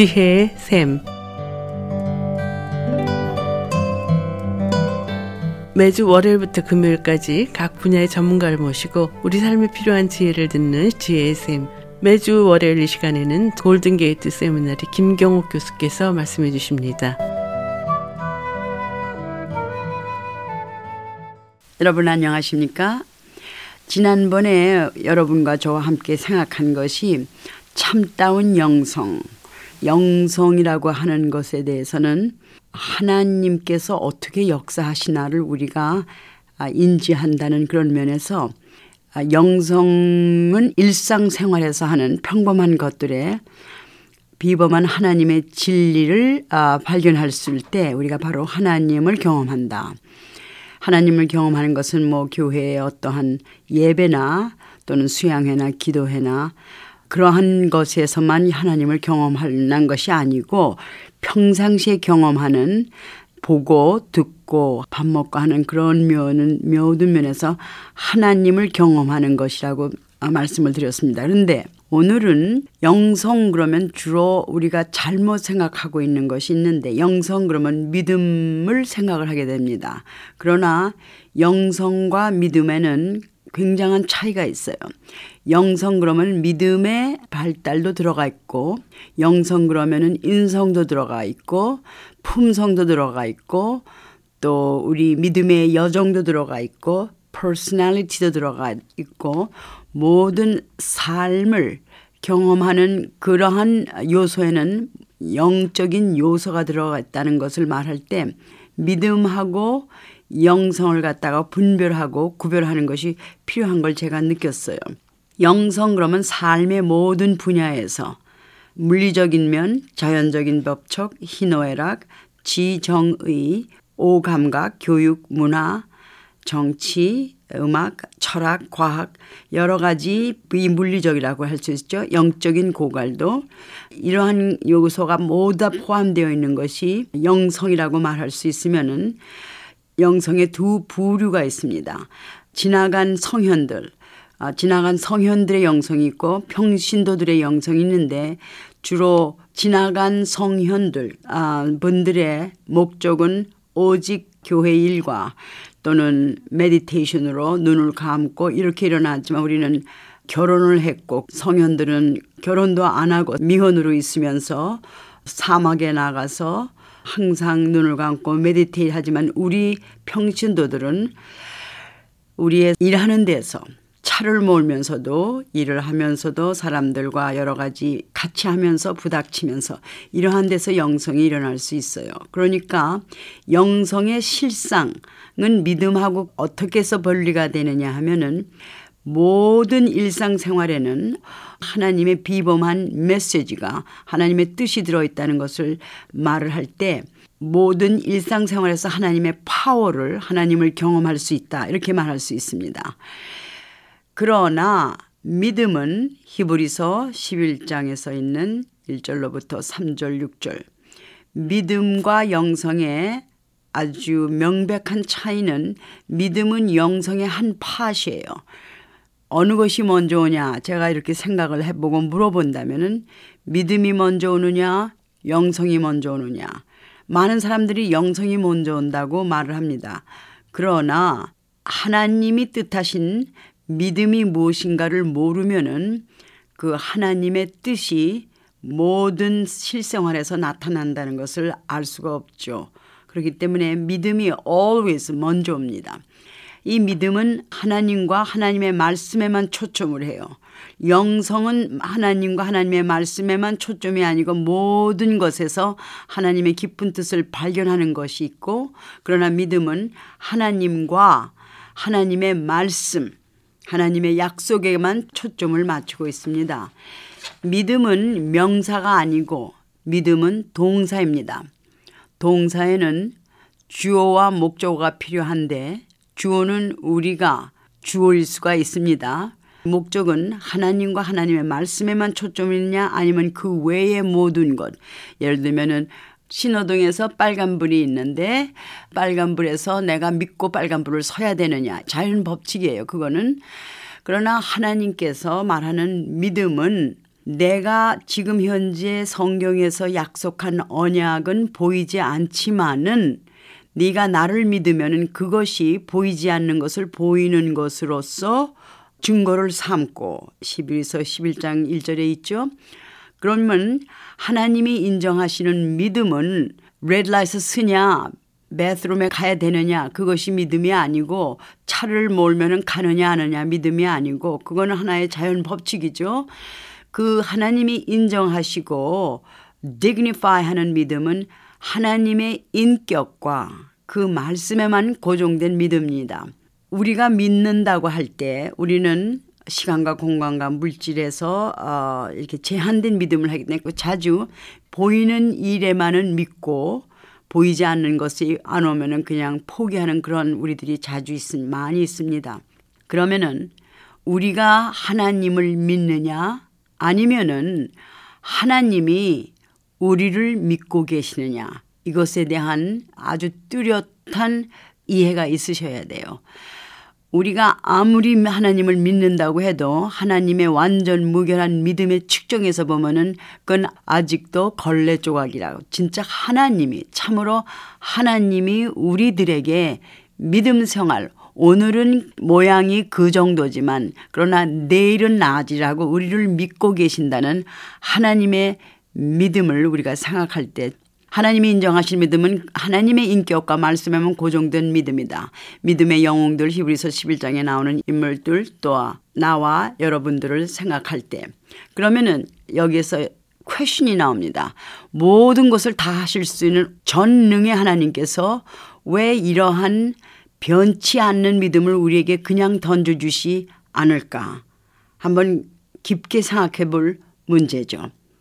지혜의 샘. 매주 월요일부터 금요일까지 각 분야의 전문가를 모시고 우리 삶에 필요한 지혜를 듣는 지혜의 샘. 매주 월요일 이 시간에는 골든게이트 세미나리 김경옥 교수께서 말씀해 주십니다. 여러분 안녕하십니까? 지난번에 여러분과 저와 함께 생각한 것이 참다운 영성, 영성이라고 하는 것에 대해서는 하나님께서 어떻게 역사하시나를 우리가 인지한다는 그런 면에서 영성은 일상생활에서 하는 평범한 것들에 비범한 하나님의 진리를 발견할 때 우리가 바로 하나님을 경험한다. 하나님을 경험하는 것은 뭐 교회의 어떠한 예배나 또는 수양회나 기도회나 그러한 것에서만 하나님을 경험하는 것이 아니고 평상시에 경험하는 보고 듣고 밥 먹고 하는 그런 면은 모든 면에서 하나님을 경험하는 것이라고 말씀을 드렸습니다. 그런데 오늘은 영성 그러면 주로 우리가 잘못 생각하고 있는 것이 있는데 영성 그러면 믿음을 생각을 하게 됩니다. 그러나 영성과 믿음에는 굉장한 차이가 있어요. 영성 그러면 믿음의 발달도 들어가 있고 영성 그러면은 인성도 들어가 있고 품성도 들어가 있고 또 우리 믿음의 여정도 들어가 있고 personality도 들어가 있고 모든 삶을 경험하는 그러한 요소에는 영적인 요소가 들어가 있다는 것을 말할 때 믿음하고 영성을 갖다가 분별하고 구별하는 것이 필요한 걸 제가 느꼈어요. 영성 그러면 삶의 모든 분야에서 물리적인 면, 자연적인 법칙, 희노애락, 지정의, 오감각, 교육, 문화, 정치, 음악, 철학, 과학 여러 가지 비물리적이라고 할 수 있죠. 영적인 고갈도 이러한 요소가 모두 다 포함되어 있는 것이 영성이라고 말할 수 있으면은 영성의 두 부류가 있습니다. 지나간 성현들, 아, 지나간 성현들의 영성이 있고 평신도들의 영성이 있는데 주로 지나간 성현들 아, 분들의 목적은 오직 교회 일과 또는 메디테이션으로 눈을 감고 이렇게 일어났지만 우리는 결혼을 했고 성현들은 결혼도 안 하고 미혼으로 있으면서 사막에 나가서 항상 눈을 감고 메디테이트 하지만 우리 평신도들은 우리의 일하는 데서 차를 몰면서도 일을 하면서도 사람들과 여러 가지 같이 하면서 부닥치면서 이러한 데서 영성이 일어날 수 있어요. 그러니까 영성의 실상은 믿음하고 어떻게 해서 분리가 되느냐 하면은 모든 일상생활에는 하나님의 비범한 메시지가 하나님의 뜻이 들어있다는 것을 말을 할 때 모든 일상생활에서 하나님의 파워를 하나님을 경험할 수 있다. 이렇게 말할 수 있습니다. 그러나 믿음은 히브리서 11장에 서 있는 1절로부터 3절, 6절. 믿음과 영성의 아주 명백한 차이는 믿음은 영성의 한 파트예요. 어느 것이 먼저 오냐 제가 이렇게 생각을 해보고 물어본다면은 믿음이 먼저 오느냐 영성이 먼저 오느냐 많은 사람들이 영성이 먼저 온다고 말을 합니다. 그러나 하나님이 뜻하신 믿음이 무엇인가를 모르면은 그 하나님의 뜻이 모든 실생활에서 나타난다는 것을 알 수가 없죠. 그렇기 때문에 믿음이 always 먼저 옵니다. 이 믿음은 하나님과 하나님의 말씀에만 초점을 해요. 영성은 하나님과 하나님의 말씀에만 초점이 아니고 모든 것에서 하나님의 깊은 뜻을 발견하는 것이 있고 그러나 믿음은 하나님과 하나님의 말씀, 하나님의 약속에만 초점을 맞추고 있습니다. 믿음은 명사가 아니고 믿음은 동사입니다. 동사에는 주어와 목적어가 필요한데 주어는 우리가 주어일 수가 있습니다. 목적은 하나님과 하나님의 말씀에만 초점이냐 아니면 그 외의 모든 것. 예를 들면은 신호등에서 빨간불이 있는데 빨간불에서 내가 믿고 빨간불을 서야 되느냐. 자연 법칙이에요. 그거는. 그러나 하나님께서 말하는 믿음은 내가 지금 현재 성경에서 약속한 언약은 보이지 않지만은 네가 나를 믿으면 그것이 보이지 않는 것을 보이는 것으로서 증거를 삼고 11서 11장 1절에 있죠. 그러면 하나님이 인정하시는 믿음은 레드라이트 쓰냐 베스룸에 가야 되느냐 그것이 믿음이 아니고 차를 몰면은 가느냐 하느냐 믿음이 아니고 그거는 하나의 자연 법칙이죠. 그 하나님이 인정하시고 dignify 하는 믿음은 하나님의 인격과 그 말씀에만 고정된 믿음입니다. 우리가 믿는다고 할 때 우리는 시간과 공간과 물질에서 어, 이렇게 제한된 믿음을 하기 때문에 자주 보이는 일에만은 믿고 보이지 않는 것이 안 오면은 그냥 포기하는 그런 우리들이 자주 있, 많이 있습니다. 그러면은 우리가 하나님을 믿느냐 아니면은 하나님이 우리를 믿고 계시느냐 이것에 대한 아주 뚜렷한 이해가 있으셔야 돼요. 우리가 아무리 하나님을 믿는다고 해도 하나님의 완전 무결한 믿음의 측정에서 보면은 그건 아직도 걸레 조각이라고 진짜 하나님이 참으로 하나님이 우리들에게 믿음 생활 오늘은 모양이 그 정도지만 그러나 내일은 나아지라고 우리를 믿고 계신다는 하나님의 믿음을 우리가 생각할 때 하나님이 인정하신 믿음은 하나님의 인격과 말씀에만 고정된 믿음이다. 믿음의 영웅들 히브리서 11장에 나오는 인물들 또한 나와 여러분들을 생각할 때 그러면은 여기에서 퀘션이 나옵니다. 모든 것을 다 하실 수 있는 전능의 하나님께서 왜 이러한 변치 않는 믿음을 우리에게 그냥 던져주시 않을까? 한번 깊게 생각해 볼 문제죠.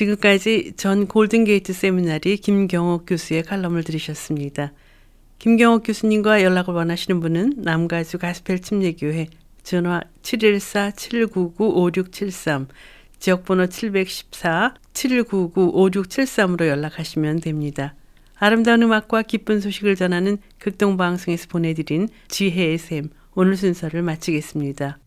지금까지 전 골든게이트 세미나리 김경옥 교수의 칼럼을 들으셨습니다. 김경옥 교수님과 연락을 원하시는 분은 남가주 가스펠 침례교회 전화 714-799-5673 지역번호 714-799-5673으로 연락하시면 됩니다. 아름다운 음악과 기쁜 소식을 전하는 극동방송에서 보내드린 지혜의 샘 오늘 순서를 마치겠습니다.